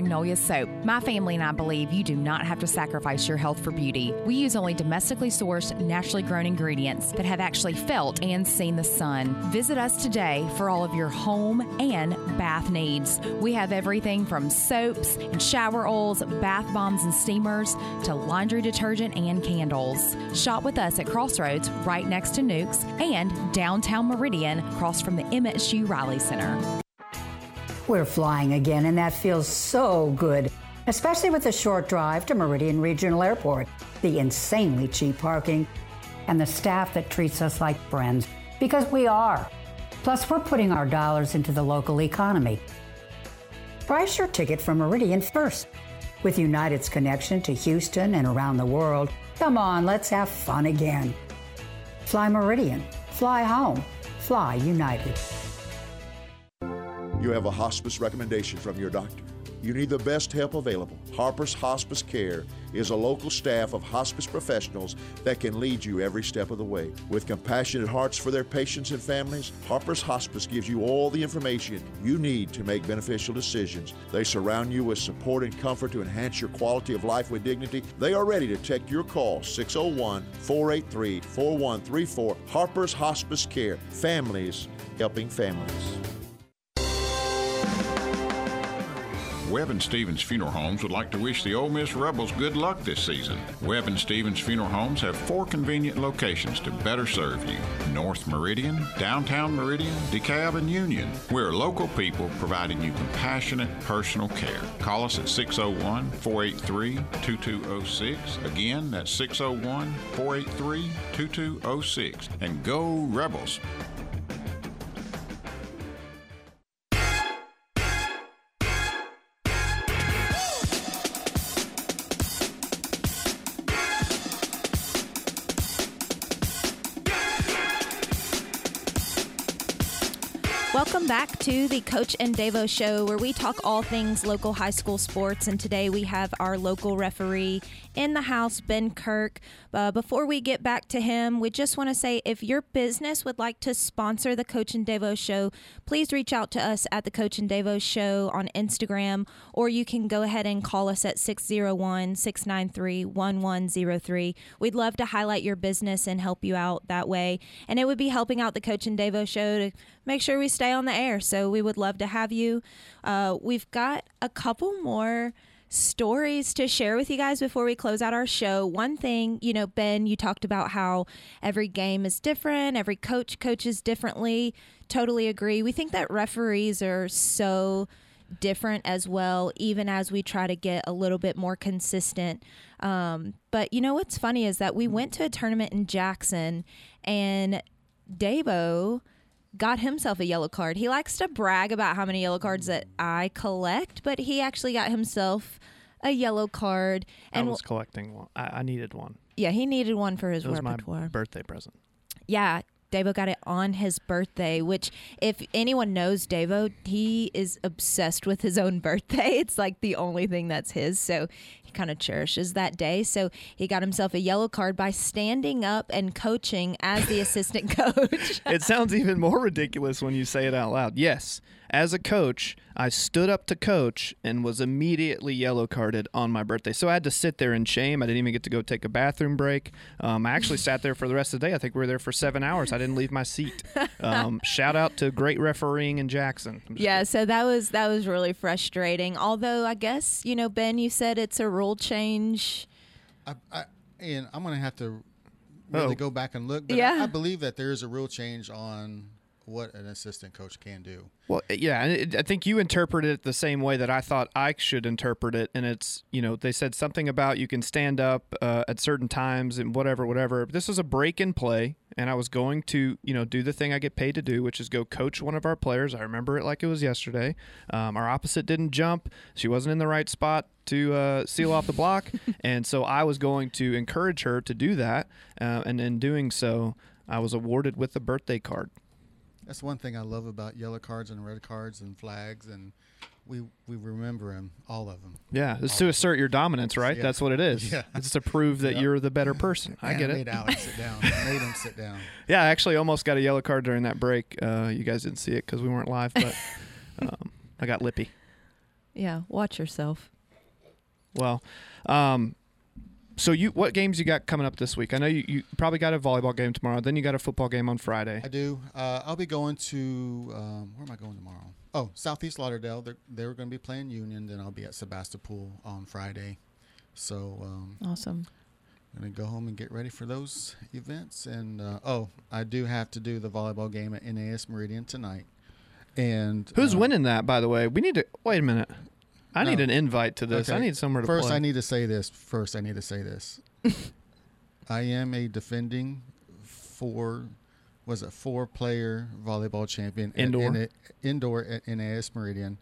S11: Magnolia Soap. My family and I believe you do not have to sacrifice your health for beauty. We use only domestically sourced, naturally grown ingredients that have actually felt and seen the sun. Visit us today for all of your home and bath needs. We have everything from soaps and shower oils, bath bombs and steamers, to laundry detergent and candles. Shop with us at Crossroads, right next to Nukes, and downtown Meridian, across from the MSU Riley Center.
S12: We're flying again, and that feels so good, especially with the short drive to Meridian Regional Airport, the insanely cheap parking, and the staff that treats us like friends, because we are. Plus, we're putting our dollars into the local economy. Price your ticket from Meridian first. With United's connection to Houston and around the world, come on, let's have fun again. Fly Meridian, fly home, fly United.
S13: You have a hospice recommendation from your doctor. You need the best help available. Harper's Hospice Care is a local staff of hospice professionals that can lead you every step of the way. With compassionate hearts for their patients and families, Harper's Hospice gives you all the information you need to make beneficial decisions. They surround you with support and comfort to enhance your quality of life with dignity. They are ready to take your call 601 483 4134. Harper's Hospice Care. Families helping families.
S14: Webb and Stevens Funeral Homes would like to wish the Ole Miss Rebels good luck this season. Webb and Stevens Funeral Homes have four convenient locations to better serve you North Meridian, Downtown Meridian, DeKalb, and Union. We're local people providing you compassionate, personal care. Call us at 601 483 2206. Again, that's 601 483 2206. And go Rebels!
S1: Back to the Coach and Davo show where we talk all things local high school sports. And today we have our local referee in the house, Ben Kirk. Uh, before we get back to him, we just want to say if your business would like to sponsor the Coach and Davo show, please reach out to us at the Coach and Davo show on Instagram, or you can go ahead and call us at 601 693 1103. We'd love to highlight your business and help you out that way. And it would be helping out the Coach and Davo show to make sure we stay on the air. So we would love to have you. Uh, we've got a couple more stories to share with you guys before we close out our show. One thing, you know, Ben, you talked about how every game is different, every coach coaches differently. Totally agree. We think that referees are so different as well, even as we try to get a little bit more consistent. Um, but you know what's funny is that we went to a tournament in Jackson and Davo got himself a yellow card. He likes to brag about how many yellow cards that I collect, but he actually got himself a yellow card.
S2: And I was collecting one. I, I needed one.
S1: Yeah, he needed one for his
S2: it was
S1: repertoire.
S2: my birthday present.
S1: Yeah, Davo got it on his birthday, which, if anyone knows Davo, he is obsessed with his own birthday. It's like the only thing that's his. So he kind of cherishes that day. So he got himself a yellow card by standing up and coaching as the assistant coach.
S2: it sounds even more ridiculous when you say it out loud. Yes, as a coach, I stood up to coach and was immediately yellow carded on my birthday. So I had to sit there in shame. I didn't even get to go take a bathroom break. Um, I actually sat there for the rest of the day. I think we were there for seven hours. I didn't leave my seat. Um, shout out to great refereeing in Jackson.
S1: Yeah, so that was that was really frustrating. Although I guess you know Ben, you said it's a rule change.
S9: I, I, and I'm going to have to really
S2: Oh.
S9: go back and look. But
S1: Yeah.
S9: I, I believe that there is a rule change on what an assistant coach can do.
S2: Well, yeah, and I think you interpreted it the same way that I thought I should interpret it, and it's you know they said something about you can stand up uh, at certain times and whatever, whatever. This was a break in play, and I was going to you know do the thing I get paid to do, which is go coach one of our players. I remember it like it was yesterday. Um, our opposite didn't jump; she wasn't in the right spot to uh, seal off the block, and so I was going to encourage her to do that, uh, and in doing so, I was awarded with a birthday card.
S9: That's one thing I love about yellow cards and red cards and flags, and we we remember them, all of them.
S2: Yeah, it's to assert your dominance, right?
S9: Yeah.
S2: That's what it is.
S9: Yeah.
S2: It's to prove that
S9: Yeah.
S2: you're the better person. I
S9: Man,
S2: get it.
S9: made Alex sit down. I made him sit down.
S2: Yeah, I actually almost got a yellow card during that break. Uh, you guys didn't see it because we weren't live, but um, I got lippy.
S1: Yeah, watch yourself.
S2: Well, um, so you what games you got coming up this week? I know you, you probably got a volleyball game tomorrow. Then you got a football game on Friday.
S9: I do. Uh, I'll be going to um, where am I going tomorrow? Oh, Southeast Lauderdale. They're they're going to be playing Union. Then I'll be at Sebastopol on Friday. So um,
S1: Awesome.
S9: I'm gonna go home and get ready for those events. And uh, oh, I do have to do the volleyball game at NAS Meridian tonight. And
S2: Who's
S9: uh,
S2: winning that, by the way? We need to wait a minute. I need an invite to this. I need somewhere to
S9: First,
S2: play.
S9: I need to say this. First, I need to say this. I am a defending four, was it four player volleyball champion at
S2: Indoor?
S9: N- indoor at NAS Meridian.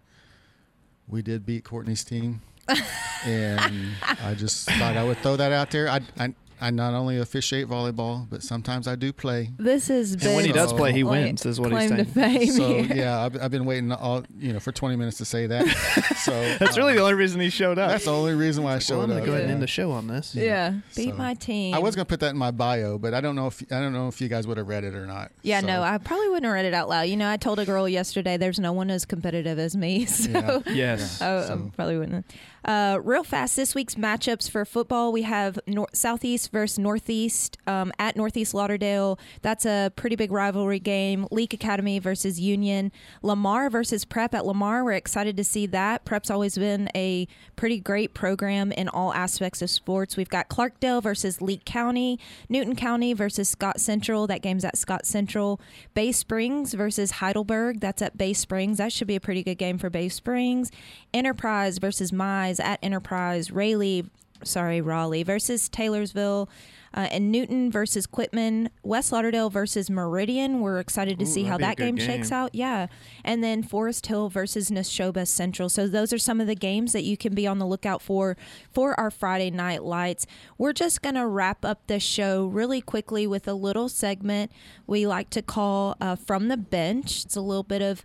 S9: We did beat Courtney's team, and I just thought I would throw that out there. I, I I not only officiate volleyball, but sometimes I do play.
S1: This has been
S2: And when he does play, he
S1: like,
S2: wins, is what he's
S1: claim to
S2: saying.
S1: fame
S9: So
S1: here.
S9: yeah, I've, I've been waiting all you know for 20 minutes to say that. So
S2: That's really the uh, only reason he showed up.
S9: That's the only reason why I
S2: Well,
S9: showed
S2: I'm gonna
S9: up.
S2: go ahead and end the show on this.
S1: Yeah, beat
S9: So-
S1: my team.
S9: I was gonna put that in my bio, but I don't know if I don't know if you guys would have read it or not.
S1: Yeah,
S9: So,
S1: no, I probably wouldn't have read it out loud. You know, I told a girl yesterday there's no one as competitive as me. So
S9: Yeah.
S2: Yes.
S1: I, I probably wouldn't. Uh, real fast, this week's matchups for football, we have nor- Southeast versus Northeast um, at Northeast Lauderdale. That's a pretty big rivalry game. Leake Academy versus Union. Lamar versus Prep at Lamar. We're excited to see that. Prep's always been a pretty great program in all aspects of sports. We've got Clarkdale versus Leake County. Newton County versus Scott Central. That game's at Scott Central. Bay Springs versus Heidelberg. That's at Bay Springs. That should be a pretty good game for Bay Springs. Enterprise versus Mize at Enterprise. Raleigh, sorry, Raleigh versus Taylorsville. Uh, and Newton versus Quitman, West Lauderdale versus Meridian. We're excited to
S2: Ooh,
S1: see how that
S2: good
S1: game, shakes out. Yeah. And then Forest Hill versus Neshoba Central. So those are some of the games that you can be on the lookout for for our Friday night lights. We're just going to wrap up the show really quickly with a little segment we like to call uh, From the Bench. It's a little bit of,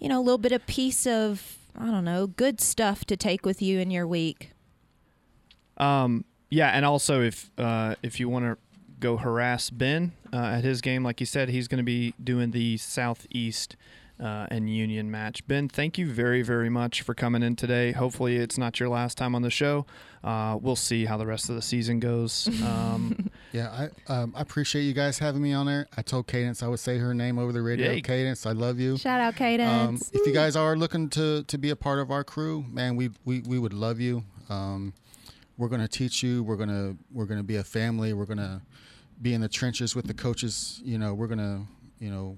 S1: you know, a little bit of piece of, I don't know, good stuff to take with you in your week.
S2: Um, yeah, and also if uh, if you want to go harass Ben uh, at his game, like you said, he's going to be doing the Southeast uh, and Union match. Ben, thank you very, very much for coming in today. Hopefully, it's not your last time on the show. Uh, we'll see how the rest of the season goes. Um,
S9: yeah, I um, I appreciate you guys having me on there. I told Cadence I would say her name over the radio.
S2: Yay.
S9: Cadence, I love you.
S1: Shout out Cadence.
S9: Um, if you guys are looking to to be a part of our crew, man, we we, we would love you. Um, we're gonna teach you. We're gonna we're gonna be a family. We're gonna be in the trenches with the coaches. You know, we're gonna you know.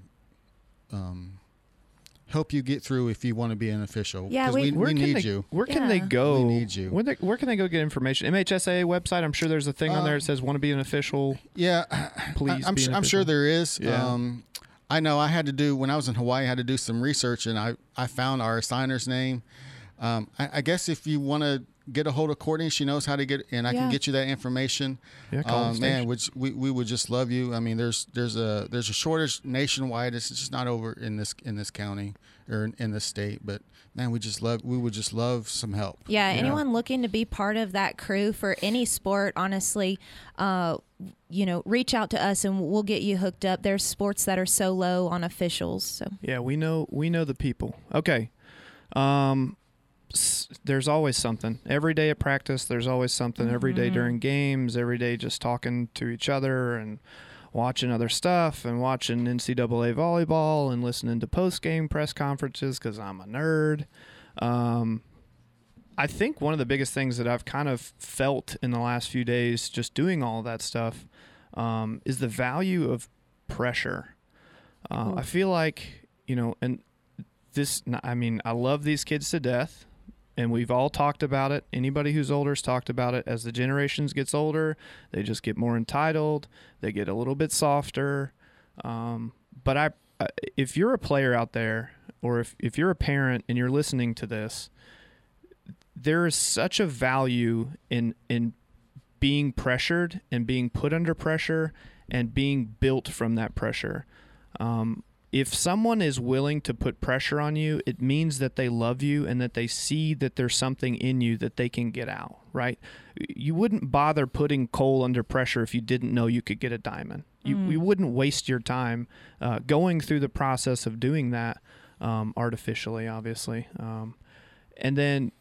S9: Um, help you get through if you want to be an official.
S1: Yeah,
S9: 'Cause
S1: we-
S9: we, we need
S2: they,
S9: you.
S2: Where can they go?
S9: We need you.
S2: Where, they, where can they go get information? MHSA website. I'm sure there's a thing on there that says "Want to be an official."
S9: Yeah,
S2: Please
S9: I, am
S2: be an
S9: I'm sure there is.
S2: Yeah.
S9: Um, I know I had to do when I was in Hawaii. I had to do some research, and I I found our assigner's name. Um, I, I guess if you want to get a hold of Courtney, she knows how to get, and I
S1: Yeah.
S9: can get you that information.
S2: Yeah, call
S9: um,
S2: station.
S9: man, which we, we would just love you. I mean, there's there's a there's a shortage nationwide. It's just not over in this in this county or in, in this state. But man, we just love we would just love some help.
S1: Yeah, anyone looking to be part of that crew for any sport, honestly, uh, you know, reach out to us and we'll get you hooked up. There's sports that are so low on officials. So
S2: Yeah, we know we know the people. Okay. Um s- there's always something. Every day at practice, there's always something. Every day
S1: Mhm.
S2: during games, every day just talking to each other and watching other stuff and watching NCAA volleyball and listening to post game press conferences because I'm a nerd. Um, I think one of the biggest things that I've kind of felt in the last few days, just doing all that stuff, um, is the value of pressure. Uh, I feel like you know, and this. I mean, I love these kids to death, and we've all talked about it. Anybody who's older has talked about it. As the generations gets older, they just get more entitled. They get a little bit softer. Um, but I, if you're a player out there, or if if you're a parent and you're listening to this, there is such a value in in being pressured and being put under pressure and being built from that pressure. Um, if someone is willing to put pressure on you, it means that they love you and that they see that there's something in you that they can get out, right? You wouldn't bother putting coal under pressure if you didn't know you could get a diamond. You,
S1: Mm.
S2: you wouldn't waste your time uh, going through the process of doing that um, artificially, obviously. Um, and then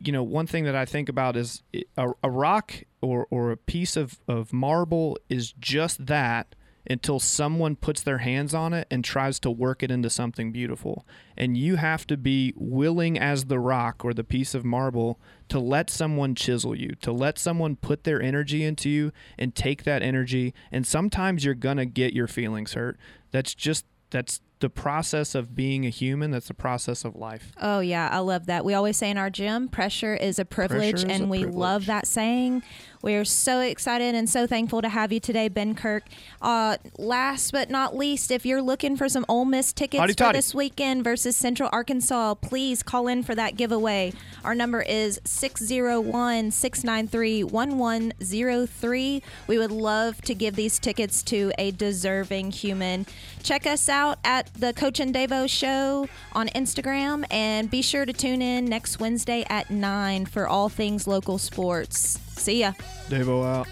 S2: you know one thing that i think about is a, a rock or, or a piece of, of marble is just that until someone puts their hands on it and tries to work it into something beautiful. And you have to be willing as the rock or the piece of marble to let someone chisel you to let someone put their energy into you and take that energy. And sometimes you're gonna get your feelings hurt. That's just that's the process of being a human that's the process of life
S1: Oh yeah, I love that. We always say in our gym, pressure is a privilege,
S2: is
S1: and
S2: a
S1: we
S2: privilege.
S1: love that saying. We are so excited and so thankful to have you today, Ben Kirk. Uh, last but not least, if you're looking for some Ole Miss tickets
S2: Howdy
S1: for
S2: toddy.
S1: this weekend versus Central Arkansas, please call in for that giveaway. Our number is 601 693 1103. We would love to give these tickets to a deserving human. Check us out at the Coach and Davo Show on Instagram, and be sure to tune in next Wednesday at 9 for all things local sports. See ya.
S2: Davo out.